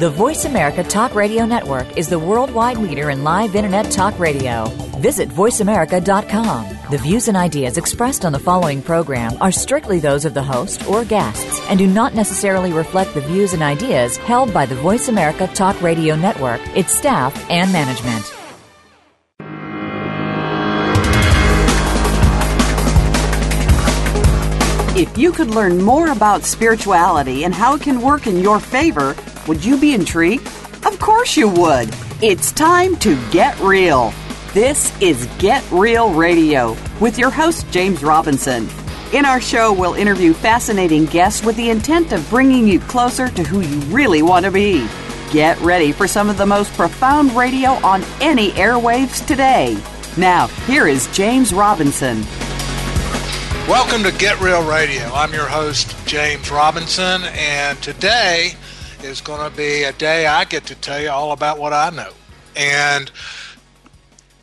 The Voice America Talk Radio Network is the worldwide leader in live Internet talk radio. Visit VoiceAmerica.com. The views and ideas expressed on the following program are strictly those of the host or guests and do not necessarily reflect the views and ideas held by the Voice America Talk Radio Network, its staff, and management. If you could learn more about spirituality and how it can work in your favor, would you be intrigued? Of course you would. It's time to get real. This is Get Real Radio with your host, James Robinson. In our show, we'll interview fascinating guests with the intent of bringing you closer to who you really want to be. Get ready for some of the most profound radio on any airwaves today. Now, here is James Robinson. Welcome to Get Real Radio. I'm your host, James Robinson, and today is going to be a day I get to tell you all about what I know. And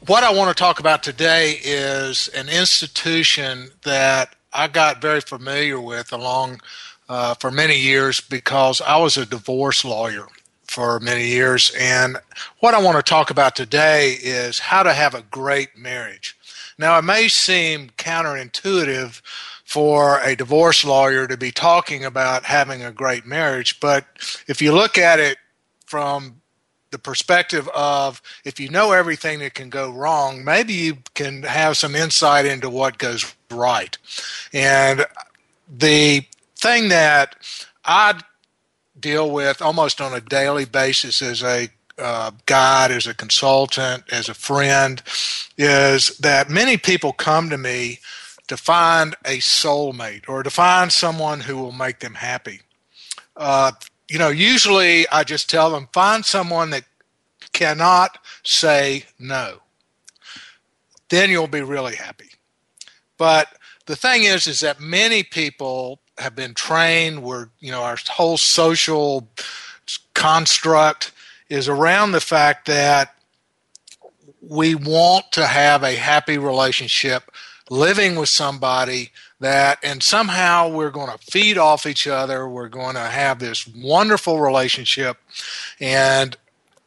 what I want to talk about today is an institution that I got very familiar with along uh, for many years because I was a divorce lawyer for many years. And what I want to talk about today is how to have a great marriage. Now, it may seem counterintuitive for a divorce lawyer to be talking about having a great marriage, but if you look at it from the perspective of if you know everything that can go wrong, maybe you can have some insight into what goes right. And the thing that I deal with almost on a daily basis as a uh, guide, as a consultant, as a friend, is that many people come to me to find a soulmate or to find someone who will make them happy. Uh, you know, usually I just tell them find someone that cannot say no. Then you'll be really happy. But the thing is, is that many people have been trained where, you know, our whole social construct is around the fact that we want to have a happy relationship living with somebody that and somehow we're going to feed off each other we're going to have this wonderful relationship. And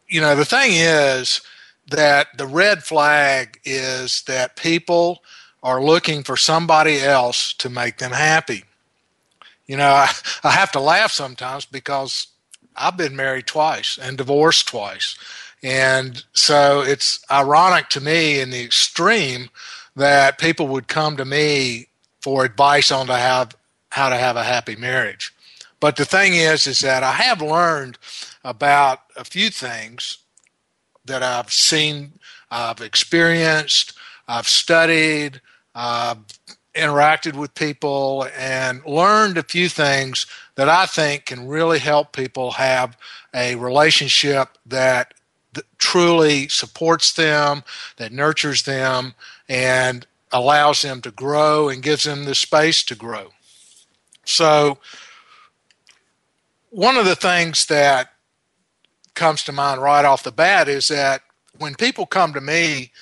you know the thing is that the red flag is that people are looking for somebody else to make them happy. You know i, I have to laugh sometimes because i've been married twice and divorced twice. And so it's ironic to me in the extreme that people would come to me for advice on to have how to have a happy marriage. But the thing is, is that I have learned about a few things that I've seen, I've experienced, I've studied, I've interacted with people, and learned a few things that I think can really help people have a relationship that, that truly supports them, that nurtures them, and allows them to grow and gives them the space to grow. So, one of the things that comes to mind right off the bat is that when people come to me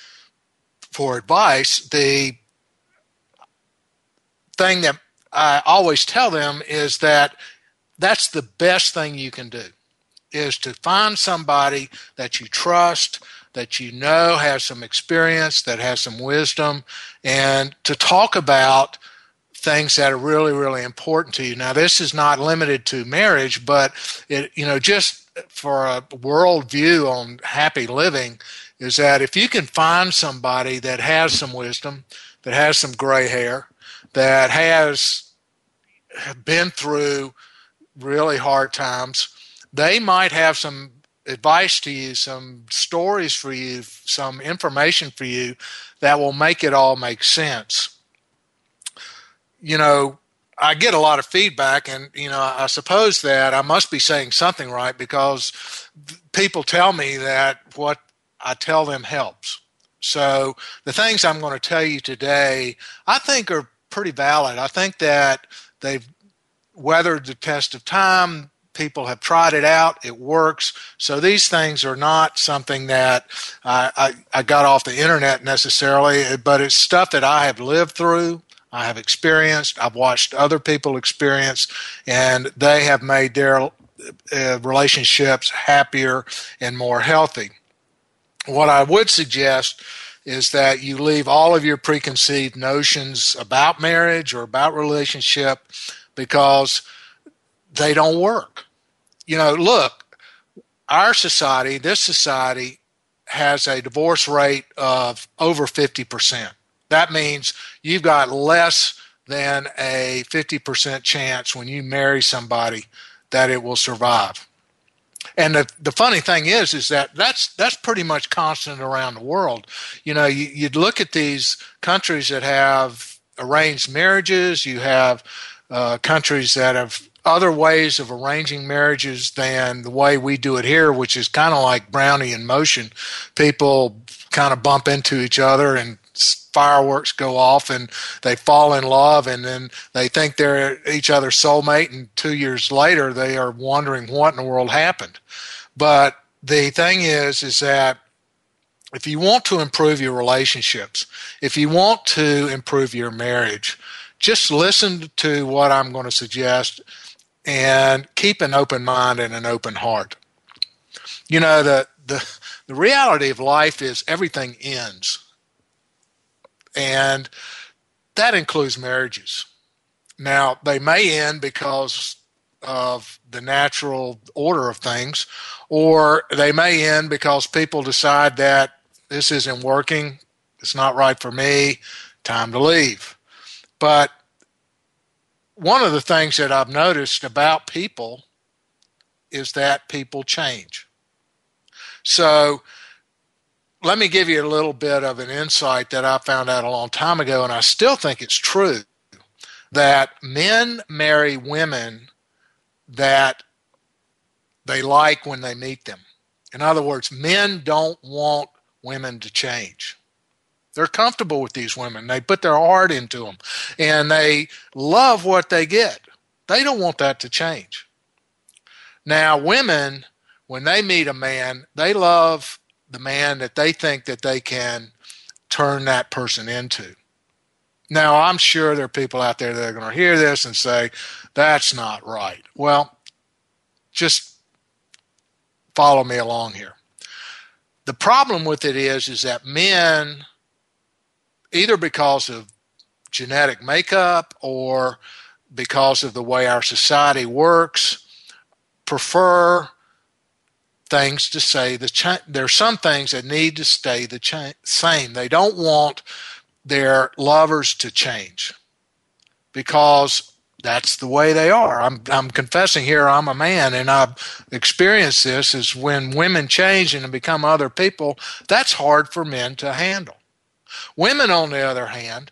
for advice, the thing that I always tell them is that that's the best thing you can do is to find somebody that you trust that you know has some experience, that has some wisdom, and to talk about things that are really, really important to you. Now, this is not limited to marriage, but it, you know, just for a worldview on happy living, is that if you can find somebody that has some wisdom, that has some gray hair, that has been through really hard times, they might have some advice to you, some stories for you, some information for you that will make it all make sense. You know, I get a lot of feedback, and you know, I suppose that I must be saying something right because people tell me that what I tell them helps. So the things I'm going to tell you today, I think are pretty valid. I think that they've weathered the test of time People have tried it out. It works. So these things are not something that I, I, I got off the internet necessarily, but it's stuff that I have lived through. I have experienced. I've watched other people experience, and they have made their uh, relationships happier and more healthy. What I would suggest is that you leave all of your preconceived notions about marriage or about relationship because they don't work. You know, look, our society, this society, has a divorce rate of over 50%. That means you've got less than a 50% chance when you marry somebody that it will survive. And the, the funny thing is, is that that's that's pretty much constant around the world. You know, you, you'd look at these countries that have arranged marriages. You have uh, countries that have other ways of arranging marriages than the way we do it here, which is kind of like Brownian motion. People kind of bump into each other and fireworks go off and they fall in love and then they think they're each other's soulmate and two years later they are wondering what in the world happened but the thing is is that if you want to improve your relationships if you want to improve your marriage just listen to what i'm going to suggest and keep an open mind and an open heart you know the the the reality of life is everything ends and that includes marriages. Now, they may end because of the natural order of things, or they may end because people decide that this isn't working, it's not right for me, time to leave. But one of the things that I've noticed about people is that people change. So let me give you a little bit of an insight that I found out a long time ago, and I still think it's true that men marry women that they like when they meet them. In other words, men don't want women to change. They're comfortable with these women. They put their heart into them and they love what they get. They don't want that to change. Now, women, when they meet a man, they love the man that they think that they can turn that person into. Now, I'm sure there are people out there that are going to hear this and say, that's not right. Well, just follow me along here. The problem with it is, is that men, either because of genetic makeup or because of the way our society works, prefer things to say the cha- there are some things that need to stay the cha- same. They don't want their lovers to change because that's the way they are. I'm I'm confessing here I'm a man and I've experienced this is when women change and become other people, that's hard for men to handle. Women on the other hand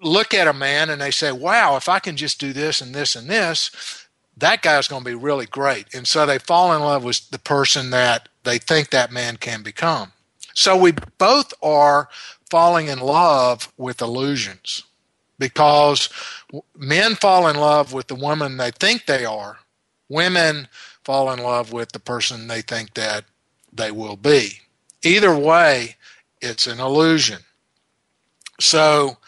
look at a man and they say, "Wow, if I can just do this and this and this, that guy's going to be really great. And so they fall in love with the person that they think that man can become. So we both are falling in love with illusions because men fall in love with the woman they think they are. Women fall in love with the person they think that they will be. Either way, it's an illusion. So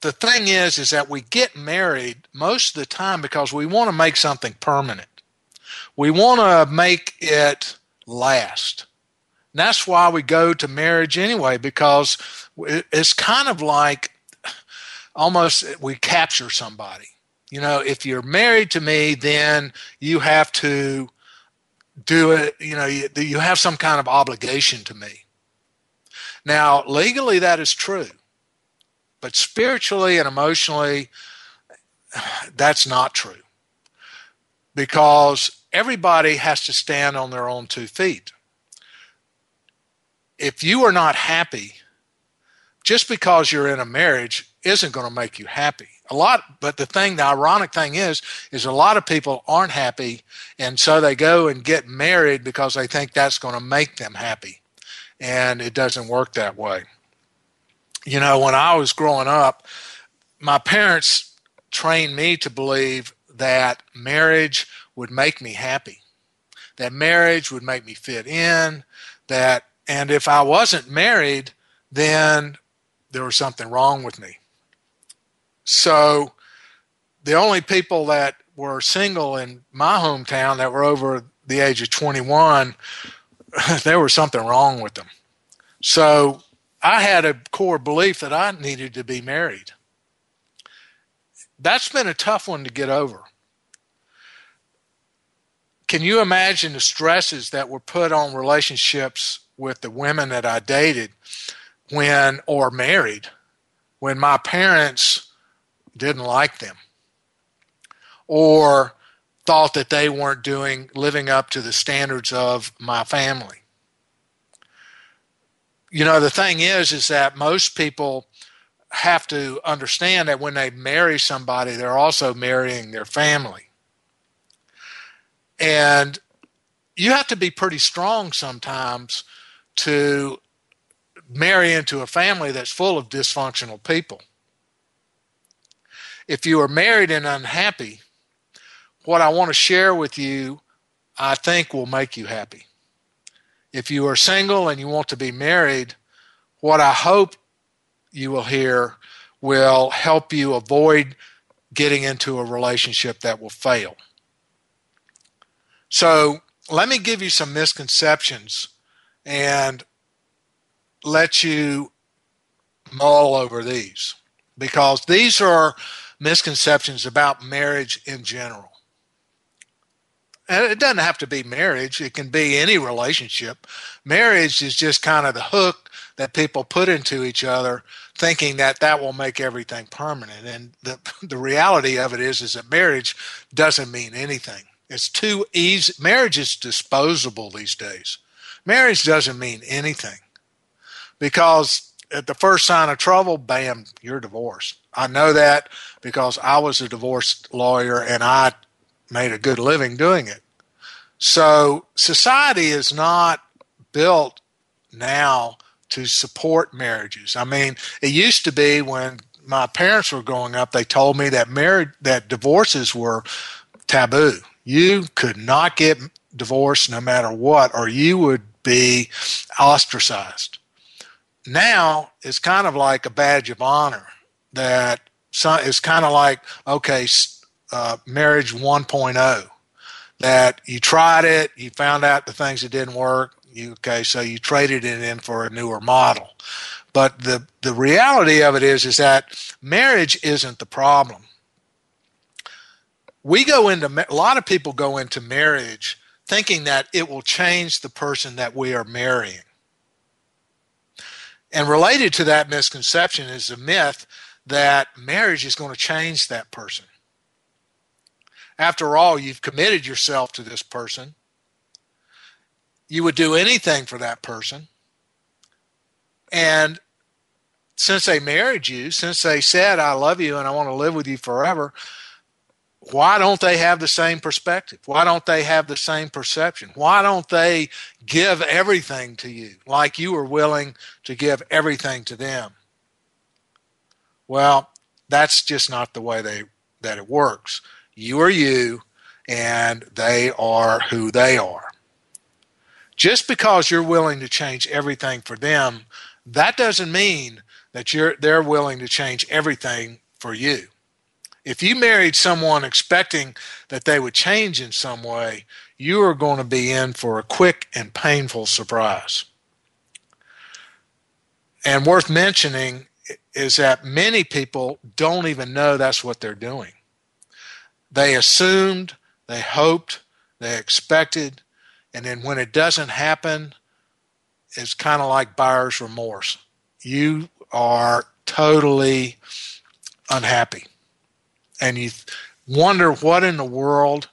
the thing is is that we get married most of the time because we want to make something permanent. We want to make it last. And that's why we go to marriage anyway because it's kind of like almost we capture somebody. You know if you're married to me then you have to do it you know you, you have some kind of obligation to me now legally that is true but spiritually and emotionally, that's not true. Because everybody has to stand on their own two feet. If you are not happy, just because you're in a marriage isn't going to make you happy. A lot, but the thing, the ironic thing is, is a lot of people aren't happy, and so they go and get married because they think that's going to make them happy, and it doesn't work that way you know, when I was growing up, my parents trained me to believe that marriage would make me happy, that marriage would make me fit in, that, and if I wasn't married, then there was something wrong with me. So the only people that were single in my hometown that were over the age of 21, there was something wrong with them. So I had a core belief that I needed to be married. That's been a tough one to get over. Can you imagine the stresses that were put on relationships with the women that I dated when, or married, when my parents didn't like them? or thought that they weren't doing living up to the standards of my family. You know, the thing is is that most people have to understand that when they marry somebody, they're also marrying their family. And you have to be pretty strong sometimes to marry into a family that's full of dysfunctional people. If you are married and unhappy, what I want to share with you, I think will make you happy. If you are single and you want to be married, what I hope you will hear will help you avoid getting into a relationship that will fail. So, let me give you some misconceptions and let you mull over these because these are misconceptions about marriage in general. And it doesn't have to be marriage, it can be any relationship. Marriage is just kind of the hook that people put into each other thinking that that will make everything permanent. And the the reality of it is is that marriage doesn't mean anything. It's too easy. Marriage is disposable these days. Marriage doesn't mean anything. Because at the first sign of trouble bam you're divorced. I know that because i was a divorce lawyer and i made a good living doing it. So society is not built now to support marriages. I mean, it used to be when my parents were growing up, they told me that marriage that divorces were taboo. You could not get divorced no matter what, or you would be ostracized. Now it's kind of like a badge of honor that it's kind of like okay, uh, marriage 1.0 that you tried it, you found out the things that didn't work. You, okay, so you traded it in for a newer model. But the the reality of it is is that marriage isn't the problem. We go into a lot of people go into marriage thinking that it will change the person that we are marrying. And related to that misconception is the myth that marriage is going to change that person. After all, you've committed yourself to this person. You would do anything for that person. And since they married you, since they said, I love you and I want to live with you forever, why don't they have the same perspective? Why don't they have the same perception? Why don't they give everything to you like you were willing to give everything to them? Well, that's just not the way they that it works. You are you, and they are who they are. Just because you're willing to change everything for them, that doesn't mean that you're they're willing to change everything for you. If you married someone expecting that they would change in some way, you are going to be in for a quick and painful surprise. And worth mentioning is that many people don't even know that's what they're doing. They assumed, they hoped, they expected, and then when it doesn't happen, it's kind of like buyer's remorse. You are totally unhappy. And you wonder what in the world,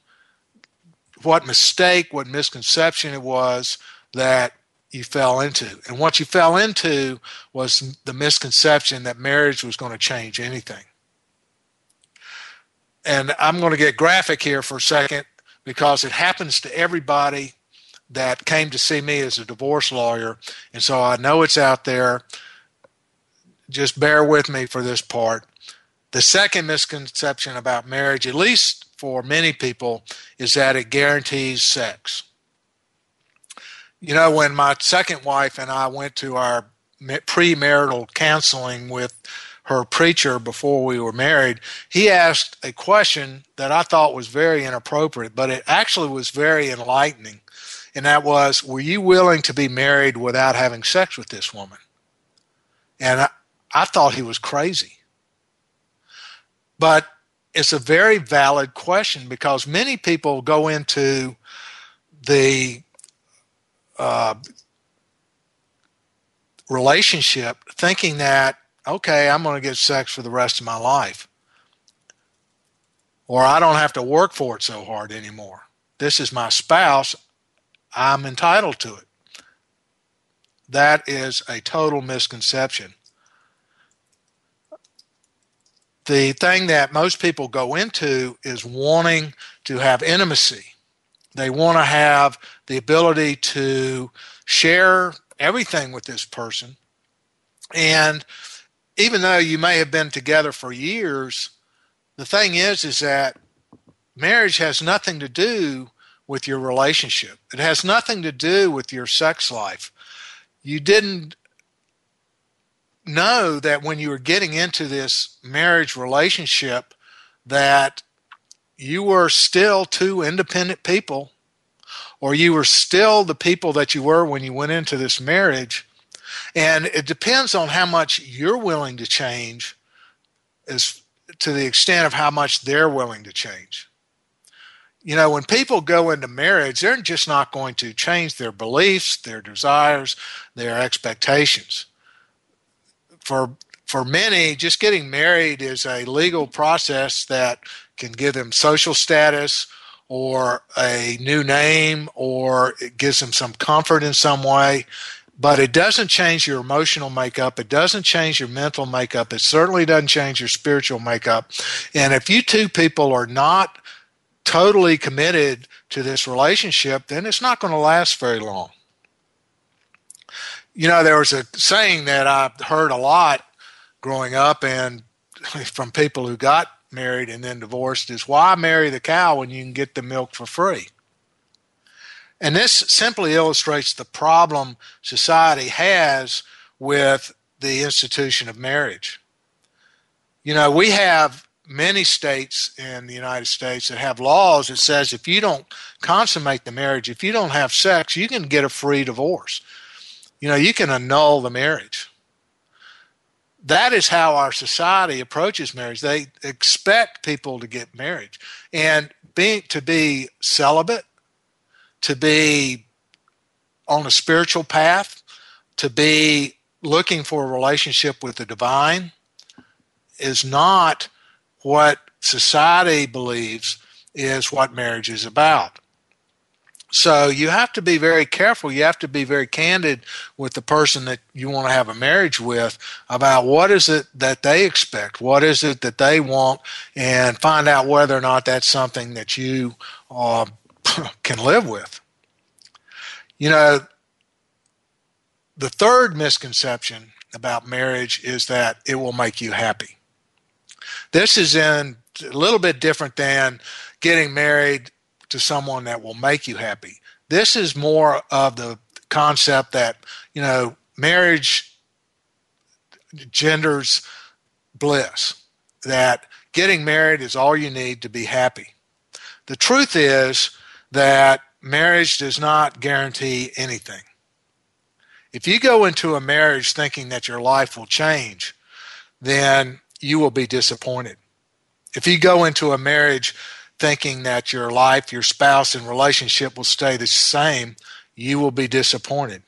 what mistake, what misconception it was that you fell into. And what you fell into was the misconception that marriage was going to change anything and I'm going to get graphic here for a second because it happens to everybody that came to see me as a divorce lawyer. And so I know it's out there. Just bear with me for this part. The second misconception about marriage, at least for many people is that it guarantees sex. You know, when my second wife and I went to our premarital counseling with her preacher before we were married, he asked a question that I thought was very inappropriate, but it actually was very enlightening. And that was, Were you willing to be married without having sex with this woman? And I, I thought he was crazy. But it's a very valid question because many people go into the uh, relationship thinking that, okay, I'm going to get sex for the rest of my life. Or I don't have to work for it so hard anymore. This is my spouse. I'm entitled to it. That is a total misconception. The thing that most people go into is wanting to have intimacy. They want to have the ability to share everything with this person. And even though you may have been together for years, the thing is is that marriage has nothing to do with your relationship. It has nothing to do with your sex life. You didn't know that when you were getting into this marriage relationship that you were still two independent people or you were still the people that you were when you went into this marriage. And it depends on how much you're willing to change as to the extent of how much they're willing to change. You know, when people go into marriage, they're just not going to change their beliefs, their desires, their expectations. For for many, just getting married is a legal process that can give them social status or a new name or it gives them some comfort in some way but it doesn't change your emotional makeup. It doesn't change your mental makeup. It certainly doesn't change your spiritual makeup. And if you two people are not totally committed to this relationship, then it's not going to last very long. You know, there was a saying that I heard a lot growing up and from people who got married and then divorced is why marry the cow when you can get the milk for free? And this simply illustrates the problem society has with the institution of marriage. You know, we have many states in the United States that have laws that says if you don't consummate the marriage, if you don't have sex, you can get a free divorce. You know, you can annul the marriage that is how our society approaches marriage. They expect people to get married and being to be celibate, to be on a spiritual path, to be looking for a relationship with the divine is not what society believes is what marriage is about. So you have to be very careful. You have to be very candid with the person that you want to have a marriage with about what is it that they expect, what is it that they want, and find out whether or not that's something that you uh, can live with. You know, the third misconception about marriage is that it will make you happy. This is in a little bit different than getting married to someone that will make you happy. This is more of the concept that, you know, marriage genders bliss, that getting married is all you need to be happy. The truth is that marriage does not guarantee anything. If you go into a marriage thinking that your life will change, then you will be disappointed. If you go into a marriage thinking that your life, your spouse, and relationship will stay the same, you will be disappointed.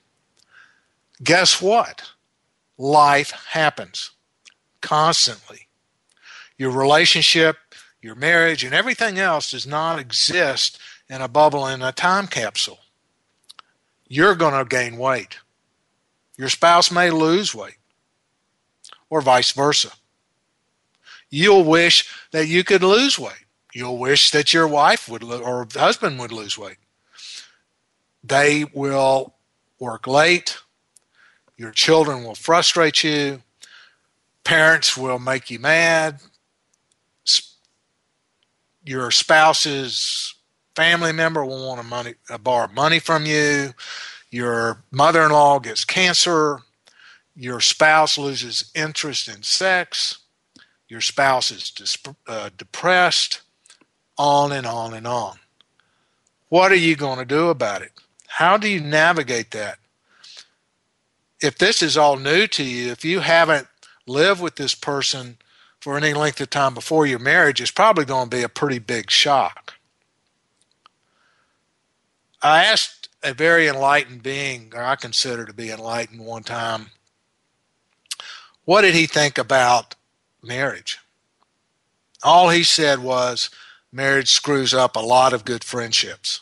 Guess what? Life happens constantly. Your relationship, your marriage, and everything else does not exist in a bubble in a time capsule. You're going to gain weight. Your spouse may lose weight, or vice versa. You'll wish that you could lose weight. You'll wish that your wife would lo- or husband would lose weight. They will work late. Your children will frustrate you. Parents will make you mad. your spouse's family member will want to money, uh, borrow money from you. Your mother in law gets cancer. Your spouse loses interest in sex. Your spouse is disp- uh, depressed. On and on and on. What are you going to do about it? How do you navigate that? If this is all new to you, if you haven't lived with this person for any length of time before your marriage, it's probably going to be a pretty big shock. I asked a very enlightened being, or I consider to be enlightened one time, what did he think about marriage? All he said was, marriage screws up a lot of good friendships.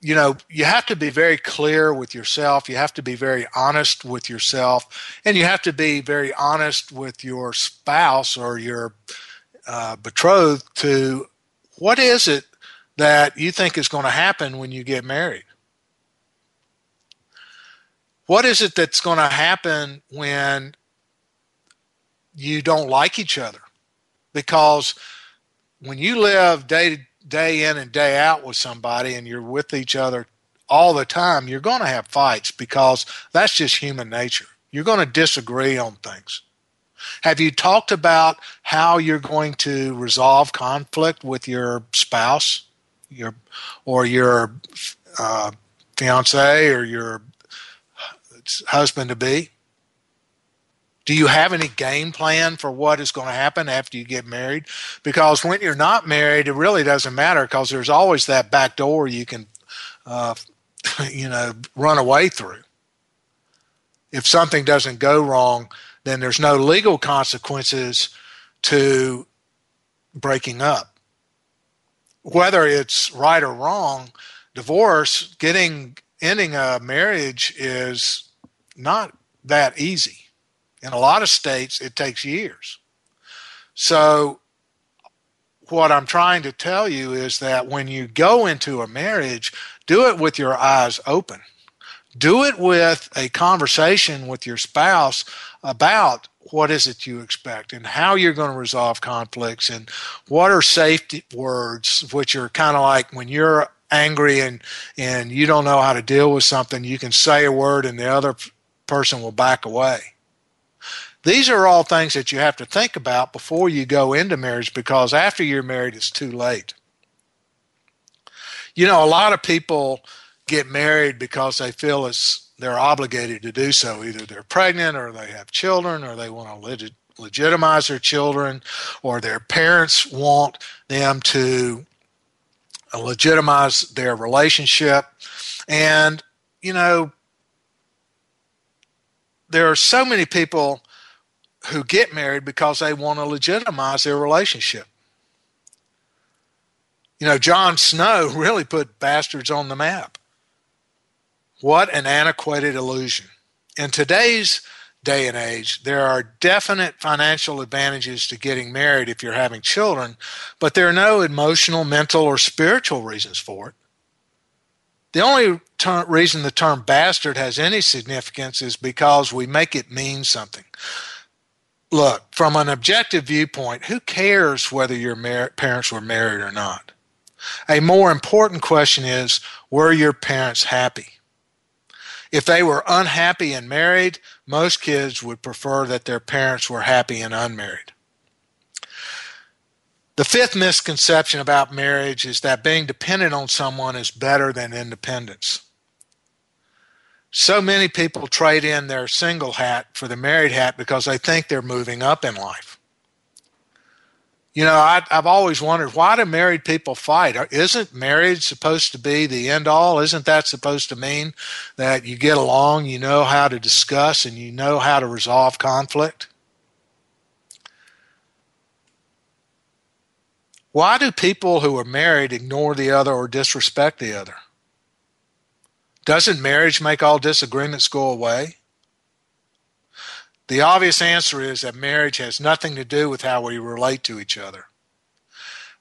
You know, you have to be very clear with yourself. You have to be very honest with yourself. And you have to be very honest with your spouse or your uh, betrothed to what is it that you think is going to happen when you get married? What is it that's going to happen when you don't like each other? Because when you live day day in and day out with somebody and you're with each other all the time, you're going to have fights because that's just human nature. You're going to disagree on things. Have you talked about how you're going to resolve conflict with your spouse, your or your uh, fiance or your husband to be? Do you have any game plan for what is going to happen after you get married? Because when you're not married, it really doesn't matter because there's always that back door you can, uh, you know, run away through. If something doesn't go wrong, then there's no legal consequences to breaking up. Whether it's right or wrong, divorce, getting ending a marriage is not that easy. In a lot of states, it takes years. So, what I'm trying to tell you is that when you go into a marriage, do it with your eyes open. Do it with a conversation with your spouse about what is it you expect and how you're going to resolve conflicts and what are safety words which are kind of like when you're angry and and you don't know how to deal with something you can say a word and the other person will back away. These are all things that you have to think about before you go into marriage because after you're married it's too late. You know a lot of people get married because they feel it's they're obligated to do so. Either they're pregnant or they have children or they want to legit, legitimize their children or their parents want them to uh, legitimize their relationship. And, you know, there are so many people who get married because they want to legitimize their relationship. You know, Jon Snow really put bastards on the map. What an antiquated illusion. In today's day and age, there are definite financial advantages to getting married if you're having children, but there are no emotional, mental, or spiritual reasons for it. The only ter- reason the term bastard has any significance is because we make it mean something. Look, from an objective viewpoint, who cares whether your mar- parents were married or not? A more important question is were your parents happy? If they were unhappy and married, most kids would prefer that their parents were happy and unmarried. The fifth misconception about marriage is that being dependent on someone is better than independence. So many people trade in their single hat for the married hat because they think they're moving up in life. You know, I, have always wondered why do married people fight? Isn't marriage supposed to be the end all? Isn't that supposed to mean that you get along, you know how to discuss, and you know how to resolve conflict? Why do people who are married ignore the other or disrespect the other? Doesn't marriage make all disagreements go away? The obvious answer is that marriage has nothing to do with how we relate to each other.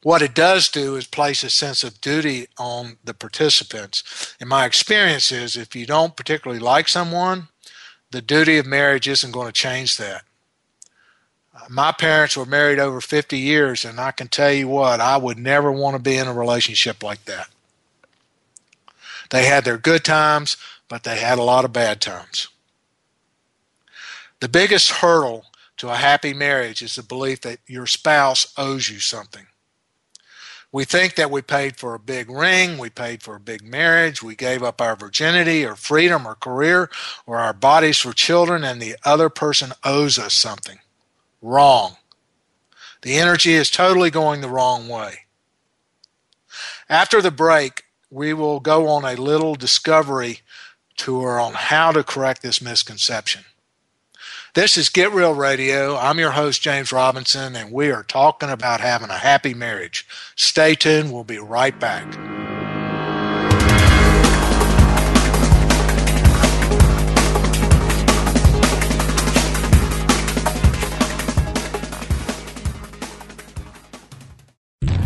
What it does do is place a sense of duty on the participants. And my experience is if you don't particularly like someone, the duty of marriage isn't going to change that. Uh, my parents were married over 50 years, and I can tell you what, I would never want to be in a relationship like that. They had their good times, but they had a lot of bad times. The biggest hurdle to a happy marriage is the belief that your spouse owes you something. We think that we paid for a big ring, we paid for a big marriage, we gave up our virginity or freedom or career or our bodies for children, and the other person owes us something. Wrong. The energy is totally going the wrong way. After the break, we will go on a little discovery tour on how to correct this misconception. This is Get Real Radio. I'm your host, James Robinson, and we are talking about having a happy marriage. Stay tuned. We'll be right back.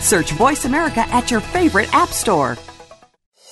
Search Voice America at your favorite app store.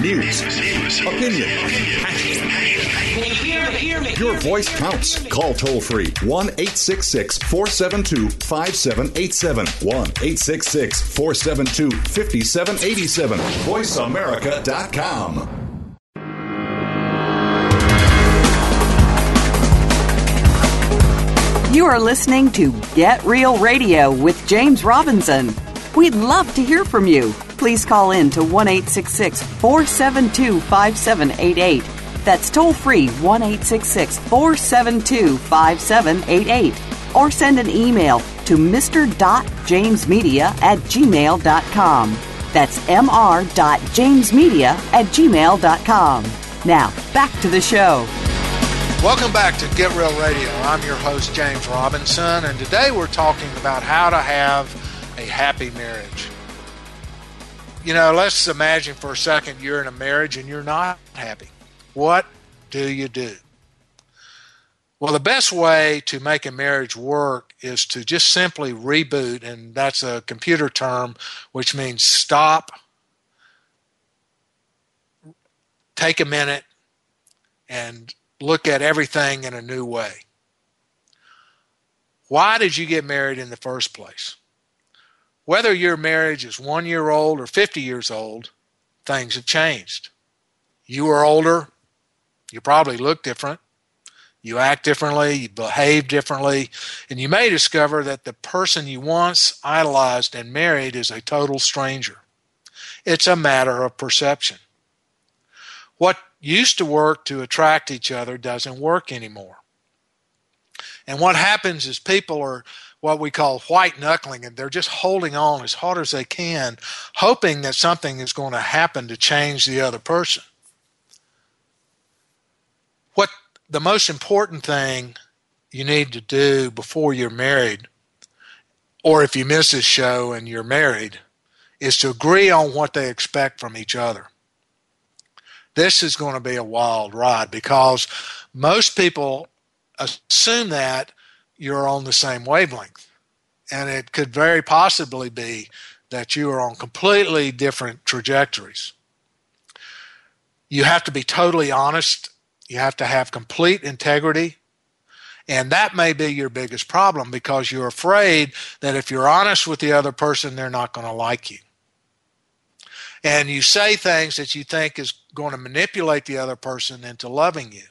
News, opinion, your voice counts. Call toll free 1 866 472 5787. 1 866 472 5787. VoiceAmerica.com. You are listening to Get Real Radio with James Robinson. We'd love to hear from you. Please call in to 1 472 5788. That's toll free 1 472 5788. Or send an email to mr.jamesmedia at gmail.com. That's mr.jamesmedia at gmail.com. Now, back to the show. Welcome back to Get Real Radio. I'm your host, James Robinson, and today we're talking about how to have a happy marriage. You know, let's imagine for a second you're in a marriage and you're not happy. What do you do? Well, the best way to make a marriage work is to just simply reboot, and that's a computer term which means stop, take a minute, and look at everything in a new way. Why did you get married in the first place? Whether your marriage is one year old or 50 years old, things have changed. You are older, you probably look different, you act differently, you behave differently, and you may discover that the person you once idolized and married is a total stranger. It's a matter of perception. What used to work to attract each other doesn't work anymore. And what happens is people are what we call white knuckling, and they're just holding on as hard as they can, hoping that something is going to happen to change the other person. What the most important thing you need to do before you're married, or if you miss this show and you're married, is to agree on what they expect from each other. This is going to be a wild ride because most people assume that you're on the same wavelength. And it could very possibly be that you are on completely different trajectories. You have to be totally honest. You have to have complete integrity. And that may be your biggest problem because you're afraid that if you're honest with the other person, they're not going to like you. And you say things that you think is going to manipulate the other person into loving you.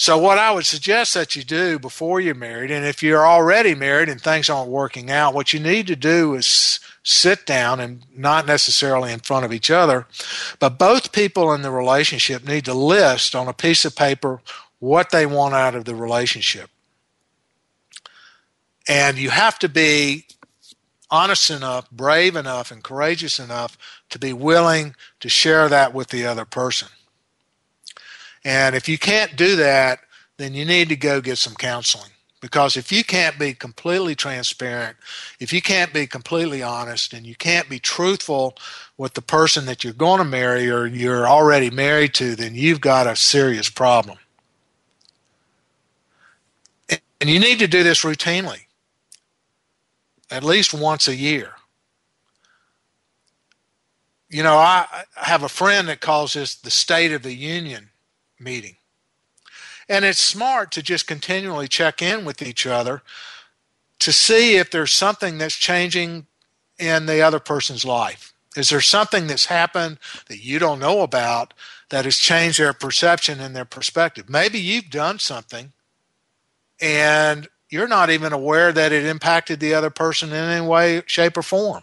So, what I would suggest that you do before you're married, and if you're already married and things aren't working out, what you need to do is sit down and not necessarily in front of each other, but both people in the relationship need to list on a piece of paper what they want out of the relationship. And you have to be honest enough, brave enough, and courageous enough to be willing to share that with the other person. And if you can't do that, then you need to go get some counseling. Because if you can't be completely transparent, if you can't be completely honest, and you can't be truthful with the person that you're going to marry or you're already married to, then you've got a serious problem. And you need to do this routinely, at least once a year. You know, I have a friend that calls this the State of the Union meeting. And it's smart to just continually check in with each other to see if there's something that's changing in the other person's life. Is there something that's happened that you don't know about that has changed their perception and their perspective? Maybe you've done something and you're not even aware that it impacted the other person in any way, shape, or form.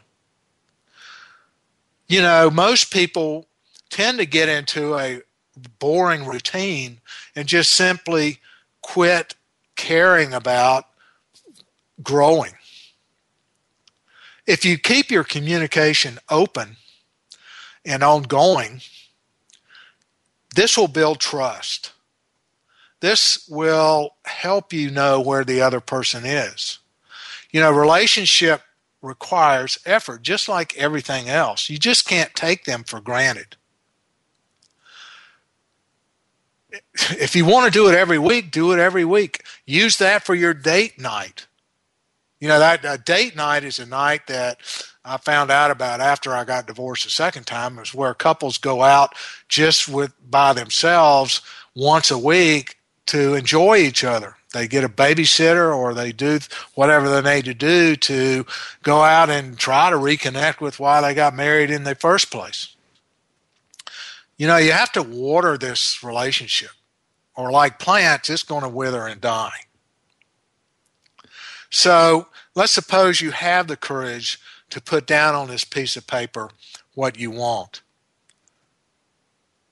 You know, most people tend to get into a boring routine and just simply quit caring about growing. If you keep your communication open and ongoing, this will build trust. This will help you know where the other person is. You know, relationship requires effort, just like everything else. You just can't take them for granted. If you want to do it every week, do it every week. Use that for your date night. You know, that date night is a night that I found out about after I got divorced the second time. Is where couples go out just with by themselves once a week to enjoy each other. They get a babysitter or they do whatever they need to do to go out and try to reconnect with why they got married in the first place. You know, you have to water this relationship, or like plants, it's going to wither and die. So let's suppose you have the courage to put down on this piece of paper what you want.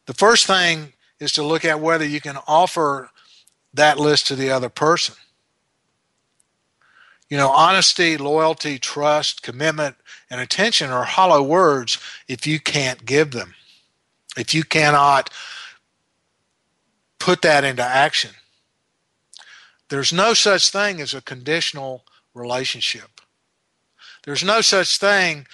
The first thing is to look at whether you can offer that list to the other person. You know, honesty, loyalty, trust, commitment, and attention are hollow words if you can't give them if you cannot put that into action, there's no such thing as a conditional relationship. There's no such thing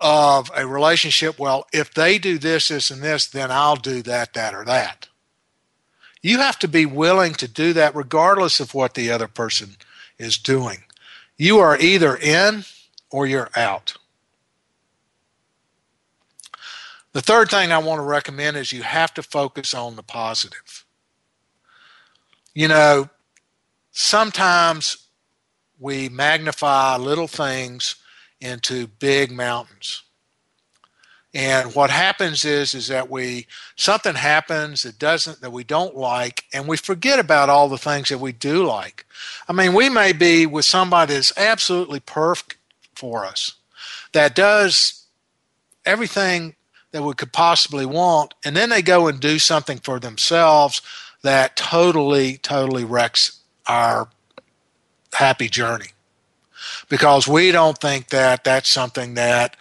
of a relationship, well, if they do this, this, and this, then I'll do that, that, or that. You have to be willing to do that regardless of what the other person is doing. You are either in or you're out. The third thing I want to recommend is you have to focus on the positive. You know, sometimes we magnify little things into big mountains. And what happens is is that we something happens that doesn't that we don't like and we forget about all the things that we do like. I mean, we may be with somebody that's absolutely perfect for us. That does everything that we could possibly want and then they go and do something for themselves that totally totally wrecks our happy journey because we don't think that that's something that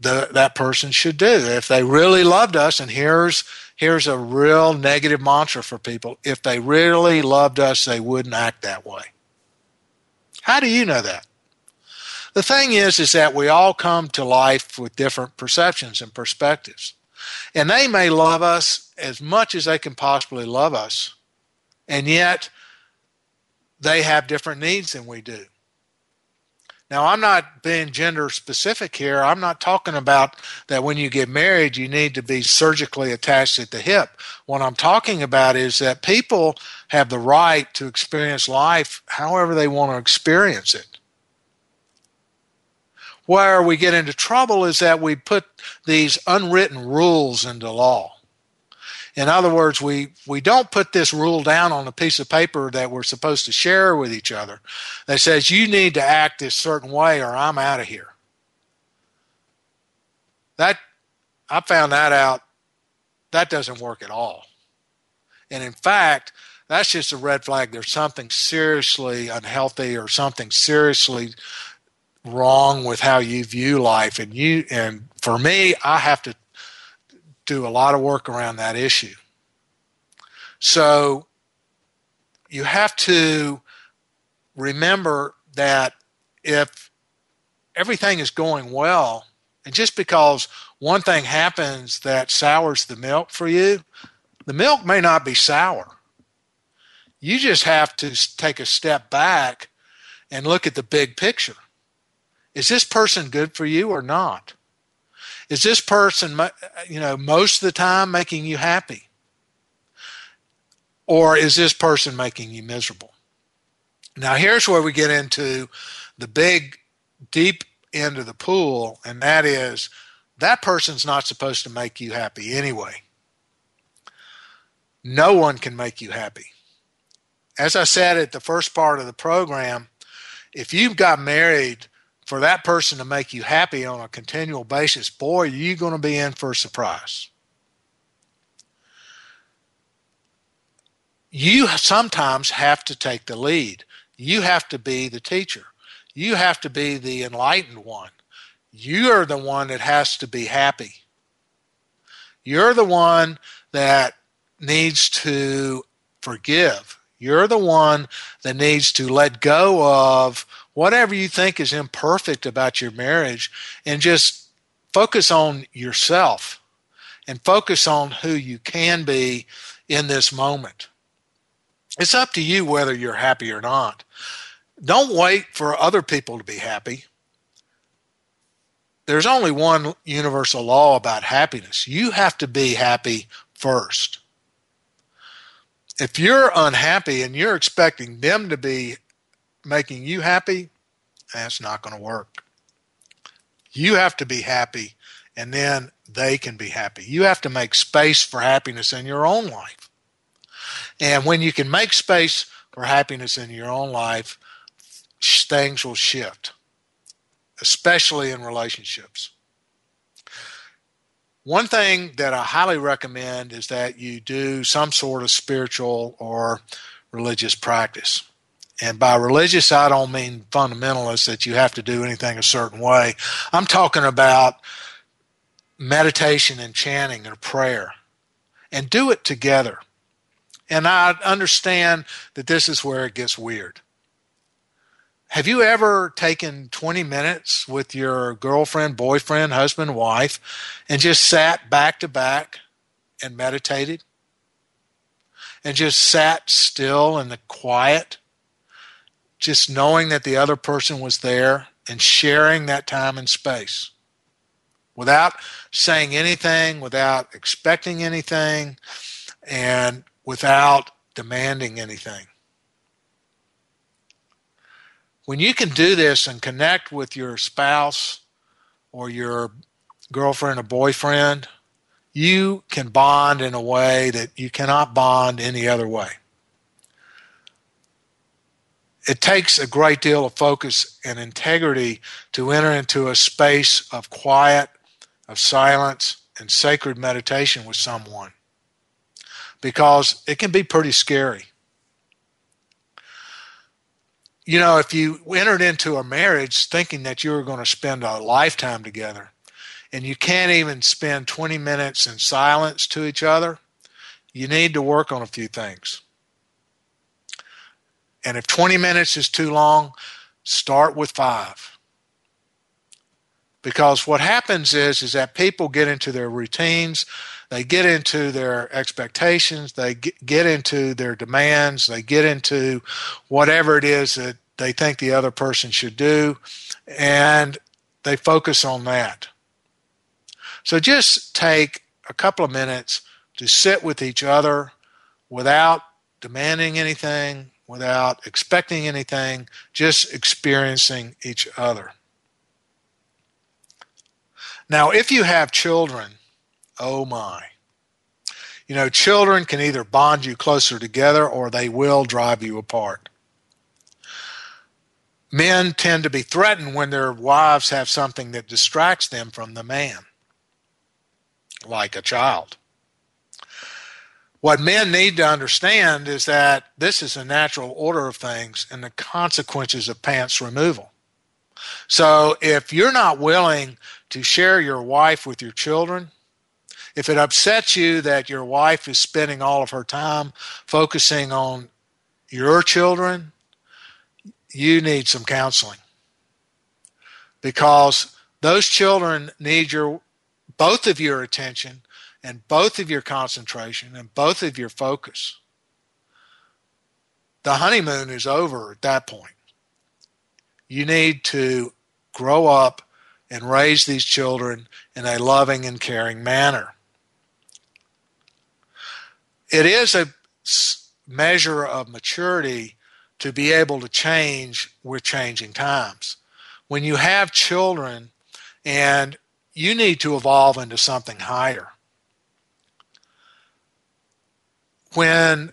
the, that person should do. If they really loved us, and here's here's a real negative mantra for people: if they really loved us, they wouldn't act that way. How do you know that? The thing is, is that we all come to life with different perceptions and perspectives, and they may love us as much as they can possibly love us, and yet they have different needs than we do. Now, I'm not being gender specific here. I'm not talking about that when you get married, you need to be surgically attached at the hip. What I'm talking about is that people have the right to experience life however they want to experience it. Where we get into trouble is that we put these unwritten rules into law. In other words, we, we don't put this rule down on a piece of paper that we're supposed to share with each other that says you need to act this certain way or I'm out of here. That I found that out that doesn't work at all. And in fact, that's just a red flag. There's something seriously unhealthy or something seriously wrong with how you view life. And you and for me, I have to do a lot of work around that issue. So you have to remember that if everything is going well, and just because one thing happens that sours the milk for you, the milk may not be sour. You just have to take a step back and look at the big picture. Is this person good for you or not? Is this person, you know, most of the time making you happy? Or is this person making you miserable? Now, here's where we get into the big, deep end of the pool, and that is that person's not supposed to make you happy anyway. No one can make you happy. As I said at the first part of the program, if you've got married for that person to make you happy on a continual basis, boy, you're going to be in for a surprise. You sometimes have to take the lead. You have to be the teacher. You have to be the enlightened one. You're the one that has to be happy. You're the one that needs to forgive. You're the one that needs to let go of whatever you think is imperfect about your marriage and just focus on yourself and focus on who you can be in this moment. It's up to you whether you're happy or not. Don't wait for other people to be happy. There's only one universal law about happiness. You have to be happy first. If you're unhappy and you're expecting them to be making you happy, that's not going to work. You have to be happy, and then they can be happy. You have to make space for happiness in your own life. And when you can make space for happiness in your own life, things will shift, especially in relationships. One thing that I highly recommend is that you do some sort of spiritual or religious practice. And by religious, I don't mean fundamentalist that you have to do anything a certain way. I'm talking about meditation and chanting or prayer. And do it together. And I understand that this is where it gets weird. Have you ever taken 20 minutes with your girlfriend, boyfriend, husband, wife, and just sat back to back and meditated? And just sat still in the quiet just knowing that the other person was there and sharing that time and space without saying anything, without expecting anything, and without demanding anything. when you can do this and connect with your spouse or your girlfriend or boyfriend, you can bond in a way that you cannot bond any other way. It takes a great deal of focus and integrity to enter into a space of quiet, of silence, and sacred meditation with someone because it can be pretty scary. You know, if you entered into a marriage thinking that you were going to spend a lifetime together and you can't even spend 20 minutes in silence to each other, you need to work on a few things. And if 20 minutes is too long, start with five. Because what happens is, is that people get into their routines, they get into their expectations, they get into their demands, they get into whatever it is that they think the other person should do, and they focus on that. So just take a couple of minutes to sit with each other without demanding anything, without expecting anything, just experiencing each other. Now, if you have children, oh my. You know, children can either bond you closer together or they will drive you apart. Men tend to be threatened when their wives have something that distracts them from the man, like a child. What men need to understand is that this is a natural order of things and the consequences of pants removal. So if you're not willing to share your wife with your children, if it upsets you that your wife is spending all of her time focusing on your children, you need some counseling because those children need your both of your attention and both of your concentration and both of your focus. The honeymoon is over at that point. You need to grow up and raise these children in a loving and caring manner. It is a measure of maturity to be able to change with changing times. When you have children and you need to evolve into something higher. When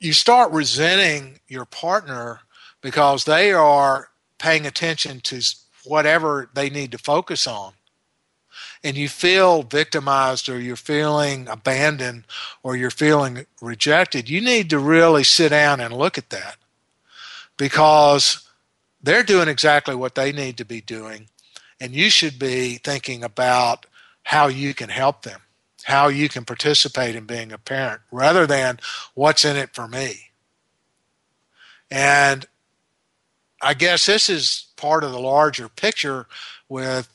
you start resenting your partner because they are paying attention to whatever they need to focus on and you feel victimized or you're feeling abandoned or you're feeling rejected, you need to really sit down and look at that because they're doing exactly what they need to be doing. And you should be thinking about how you can help them how you can participate in being a parent rather than what's in it for me. And I guess this is part of the larger picture with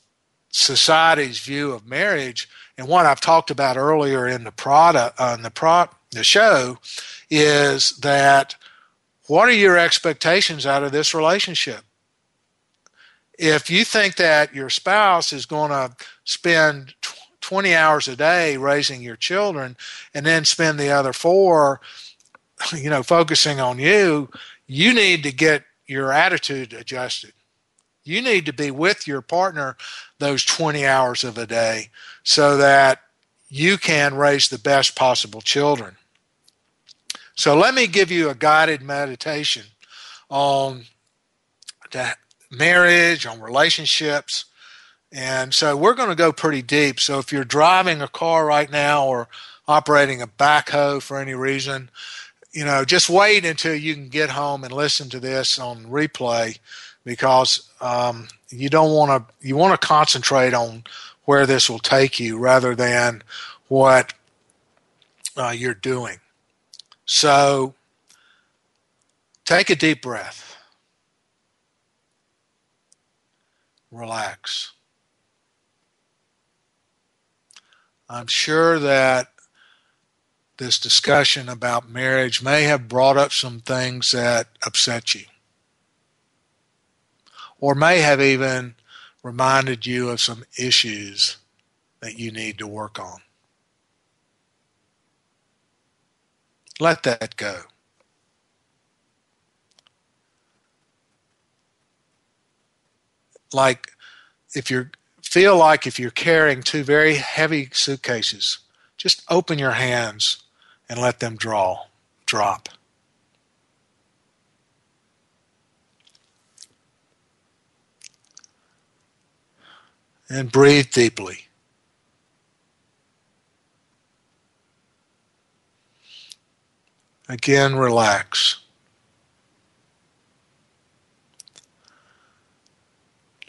society's view of marriage and what I've talked about earlier in the product uh, on the pro the show is that what are your expectations out of this relationship? If you think that your spouse is going to spend 20 hours a day raising your children and then spend the other four you know focusing on you you need to get your attitude adjusted. You need to be with your partner those 20 hours of a day so that you can raise the best possible children. So let me give you a guided meditation on marriage on relationships and so we're going to go pretty deep. So if you're driving a car right now or operating a backhoe for any reason, you know, just wait until you can get home and listen to this on replay because um, you don't want to, you want to concentrate on where this will take you rather than what uh, you're doing. So take a deep breath. Relax. I'm sure that this discussion about marriage may have brought up some things that upset you, or may have even reminded you of some issues that you need to work on. Let that go. like if you feel like if you're carrying two very heavy suitcases, just open your hands and let them draw, drop. And breathe deeply. Again, relax.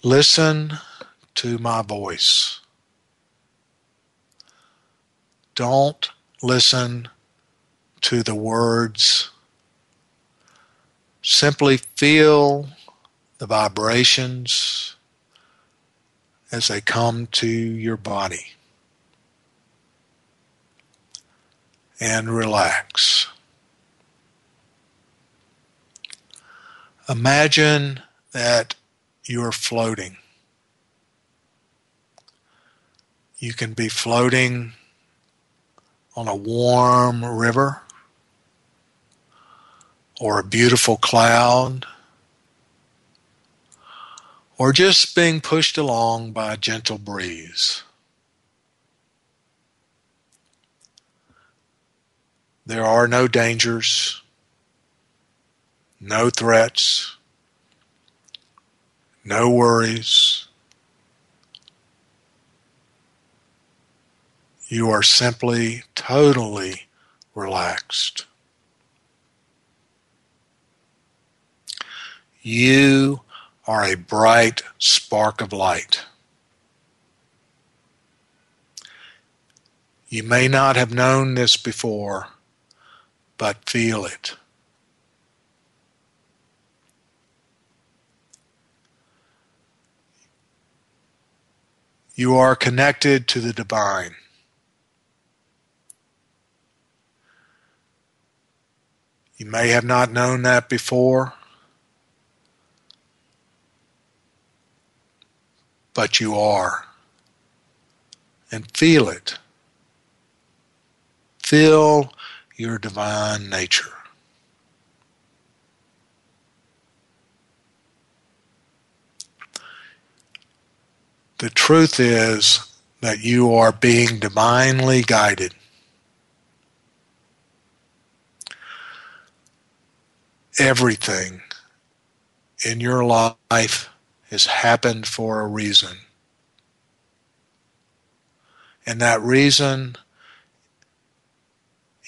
Listen to my voice. Don't listen to the words. Simply feel the vibrations as they come to your body. And relax. Imagine that you're floating. You can be floating on a warm river or a beautiful cloud or just being pushed along by a gentle breeze. There are no dangers no threats, no worries. You are simply totally relaxed. You are a bright spark of light. You may not have known this before, but feel it. You are connected to the divine. You may have not known that before, but you are. And feel it. Feel your divine nature. The truth is that you are being divinely guided. Everything in your life has happened for a reason. And that reason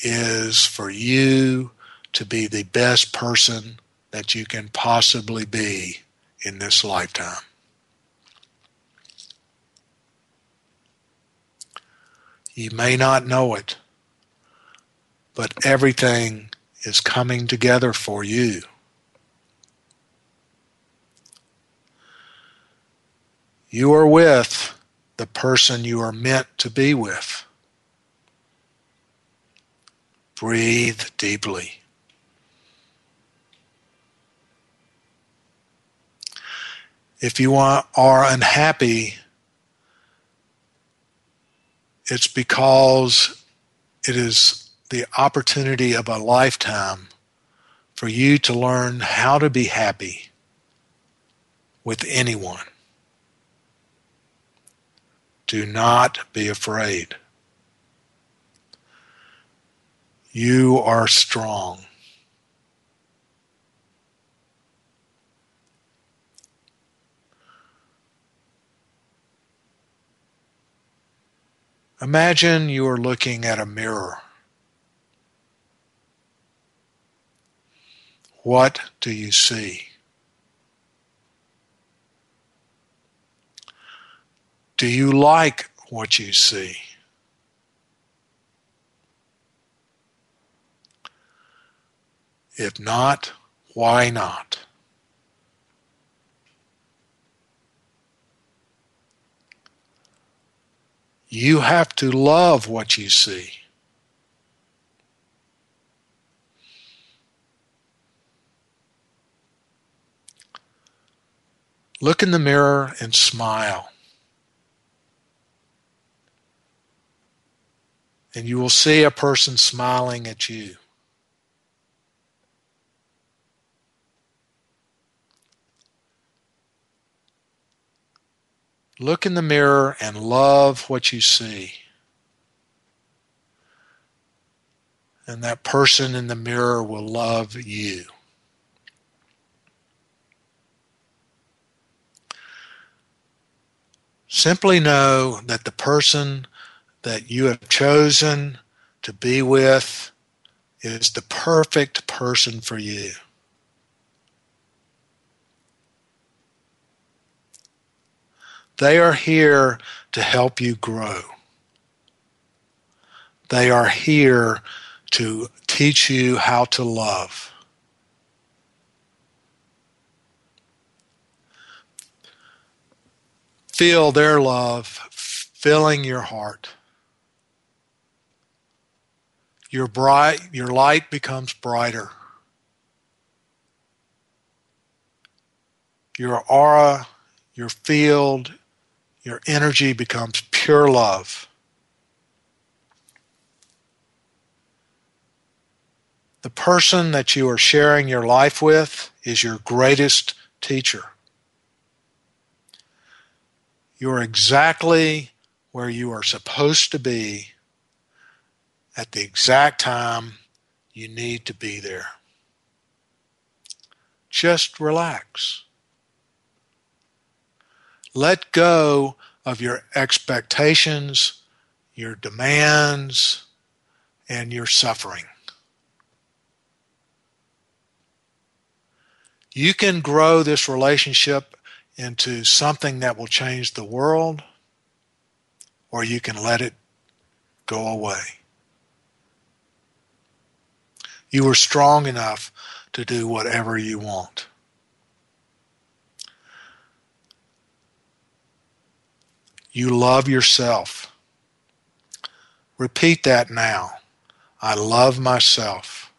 is for you to be the best person that you can possibly be in this lifetime. You may not know it, but everything is coming together for you. You are with the person you are meant to be with. Breathe deeply. If you are unhappy, it's because it is the opportunity of a lifetime for you to learn how to be happy with anyone. Do not be afraid. You are strong. Imagine you are looking at a mirror. What do you see? Do you like what you see? If not, why not? You have to love what you see. Look in the mirror and smile. And you will see a person smiling at you. Look in the mirror and love what you see. And that person in the mirror will love you. Simply know that the person that you have chosen to be with is the perfect person for you. They are here to help you grow. They are here to teach you how to love. Feel their love filling your heart. Your bright your light becomes brighter. Your aura, your field, your energy becomes pure love. The person that you are sharing your life with is your greatest teacher. You're exactly where you are supposed to be at the exact time you need to be there. Just relax. Let go of your expectations, your demands, and your suffering. You can grow this relationship into something that will change the world, or you can let it go away. You are strong enough to do whatever you want. You love yourself. Repeat that now. I love myself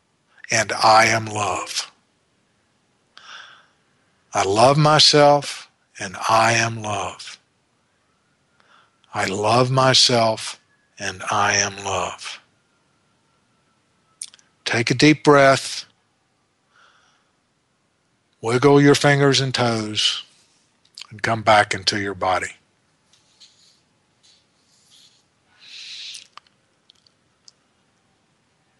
and I am love. I love myself and I am love. I love myself and I am love. Take a deep breath. Wiggle your fingers and toes and come back into your body.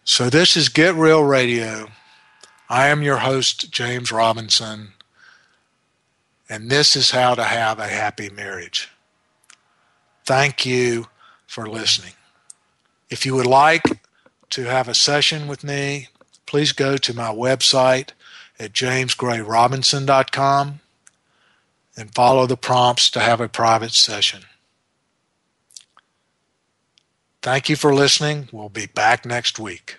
So, this is Get Real Radio. I am your host, James Robinson, and this is how to have a happy marriage. Thank you for listening. If you would like to have a session with me, please go to my website at jamesgrayrobinson.com and follow the prompts to have a private session. Thank you for listening. We'll be back next week.